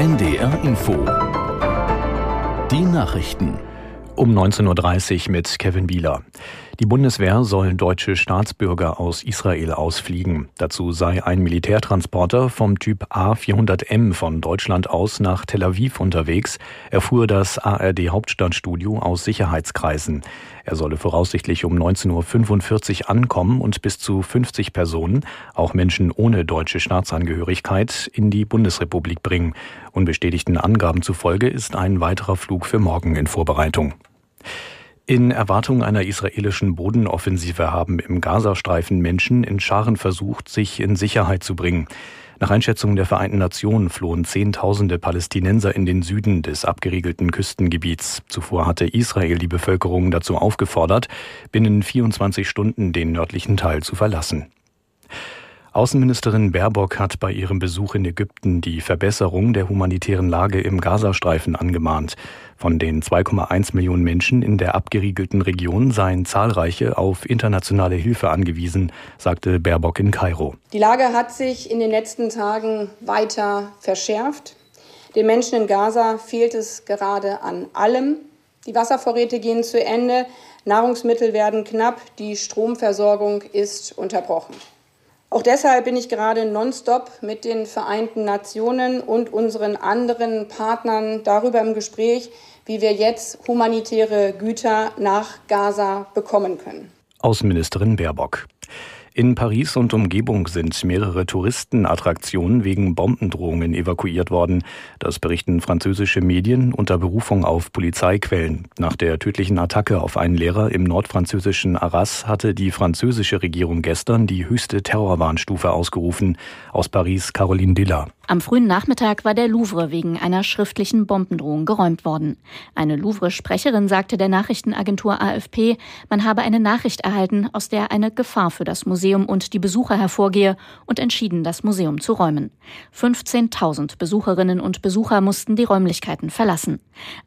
NDR Info. Die Nachrichten. Um 19.30 Uhr mit Kevin Bieler. Die Bundeswehr soll deutsche Staatsbürger aus Israel ausfliegen. Dazu sei ein Militärtransporter vom Typ A400M von Deutschland aus nach Tel Aviv unterwegs, erfuhr das ARD Hauptstadtstudio aus Sicherheitskreisen. Er solle voraussichtlich um 19.45 Uhr ankommen und bis zu 50 Personen, auch Menschen ohne deutsche Staatsangehörigkeit, in die Bundesrepublik bringen. Unbestätigten Angaben zufolge ist ein weiterer Flug für morgen in Vorbereitung. In Erwartung einer israelischen Bodenoffensive haben im Gazastreifen Menschen in Scharen versucht, sich in Sicherheit zu bringen. Nach Einschätzung der Vereinten Nationen flohen Zehntausende Palästinenser in den Süden des abgeriegelten Küstengebiets. Zuvor hatte Israel die Bevölkerung dazu aufgefordert, binnen 24 Stunden den nördlichen Teil zu verlassen. Außenministerin Baerbock hat bei ihrem Besuch in Ägypten die Verbesserung der humanitären Lage im Gazastreifen angemahnt. Von den 2,1 Millionen Menschen in der abgeriegelten Region seien zahlreiche auf internationale Hilfe angewiesen, sagte Baerbock in Kairo. Die Lage hat sich in den letzten Tagen weiter verschärft. Den Menschen in Gaza fehlt es gerade an allem. Die Wasservorräte gehen zu Ende, Nahrungsmittel werden knapp, die Stromversorgung ist unterbrochen. Auch deshalb bin ich gerade nonstop mit den Vereinten Nationen und unseren anderen Partnern darüber im Gespräch, wie wir jetzt humanitäre Güter nach Gaza bekommen können. Außenministerin Baerbock. In Paris und Umgebung sind mehrere Touristenattraktionen wegen Bombendrohungen evakuiert worden. Das berichten französische Medien unter Berufung auf Polizeiquellen. Nach der tödlichen Attacke auf einen Lehrer im nordfranzösischen Arras hatte die französische Regierung gestern die höchste Terrorwarnstufe ausgerufen. Aus Paris Caroline Diller. Am frühen Nachmittag war der Louvre wegen einer schriftlichen Bombendrohung geräumt worden. Eine Louvre-Sprecherin sagte der Nachrichtenagentur AFP, man habe eine Nachricht erhalten, aus der eine Gefahr für das Museum und die Besucher hervorgehe und entschieden, das Museum zu räumen. 15.000 Besucherinnen und Besucher mussten die Räumlichkeiten verlassen.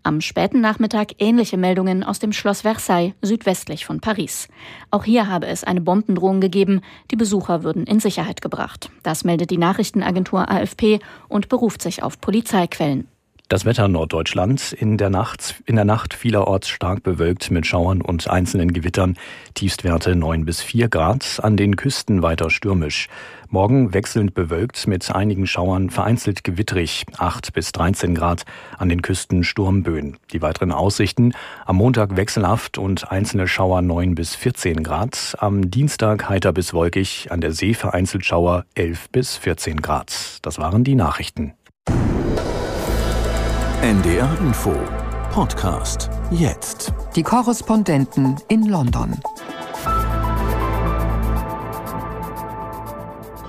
Am späten Nachmittag ähnliche Meldungen aus dem Schloss Versailles südwestlich von Paris. Auch hier habe es eine Bombendrohung gegeben, die Besucher würden in Sicherheit gebracht. Das meldet die Nachrichtenagentur AFP und beruft sich auf Polizeiquellen. Das Wetter Norddeutschland in der Nacht, in der Nacht vielerorts stark bewölkt mit Schauern und einzelnen Gewittern. Tiefstwerte 9 bis 4 Grad, an den Küsten weiter stürmisch. Morgen wechselnd bewölkt mit einigen Schauern, vereinzelt gewittrig 8 bis 13 Grad, an den Küsten Sturmböen. Die weiteren Aussichten am Montag wechselhaft und einzelne Schauer 9 bis 14 Grad, am Dienstag heiter bis wolkig, an der See vereinzelt Schauer 11 bis 14 Grad. Das waren die Nachrichten. NDR Info Podcast jetzt. Die Korrespondenten in London.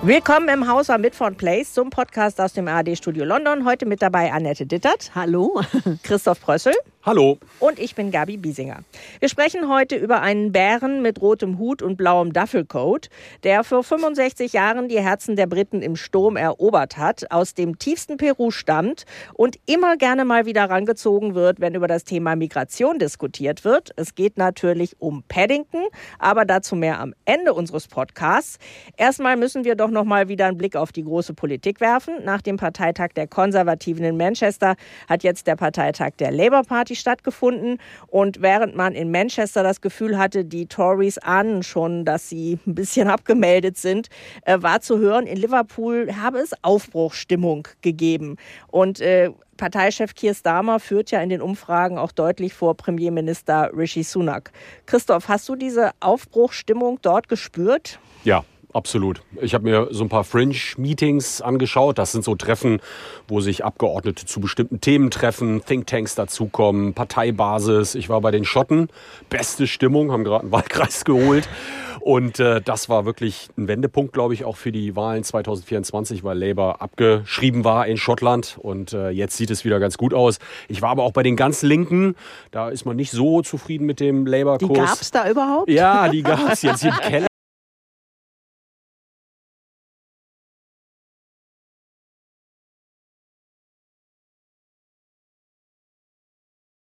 Willkommen im Haus am Midford Place zum Podcast aus dem ARD Studio London. Heute mit dabei Annette Dittert. Hallo. Christoph Prössel. Hallo. Und ich bin Gabi Biesinger. Wir sprechen heute über einen Bären mit rotem Hut und blauem Duffelcoat, der vor 65 Jahren die Herzen der Briten im Sturm erobert hat, aus dem tiefsten Peru stammt und immer gerne mal wieder rangezogen wird, wenn über das Thema Migration diskutiert wird. Es geht natürlich um Paddington, aber dazu mehr am Ende unseres Podcasts. Erstmal müssen wir doch noch mal wieder einen Blick auf die große Politik werfen. Nach dem Parteitag der Konservativen in Manchester hat jetzt der Parteitag der Labour Party Party stattgefunden. Und während man in Manchester das Gefühl hatte, die Tories ahnen schon, dass sie ein bisschen abgemeldet sind, äh, war zu hören, in Liverpool habe es Aufbruchstimmung gegeben. Und äh, Parteichef Keir Starmer führt ja in den Umfragen auch deutlich vor Premierminister Rishi Sunak. Christoph, hast du diese Aufbruchstimmung dort gespürt? Ja, Absolut. Ich habe mir so ein paar Fringe-Meetings angeschaut. Das sind so Treffen, wo sich Abgeordnete zu bestimmten Themen treffen, Thinktanks dazukommen, Parteibasis. Ich war bei den Schotten. Beste Stimmung, haben gerade einen Wahlkreis geholt. Und äh, das war wirklich ein Wendepunkt, glaube ich, auch für die Wahlen 2024, weil Labour abgeschrieben war in Schottland. Und äh, jetzt sieht es wieder ganz gut aus. Ich war aber auch bei den ganz Linken. Da ist man nicht so zufrieden mit dem Labour-Kurs. Die gab es da überhaupt? Ja, die gab es jetzt. Jim Kelly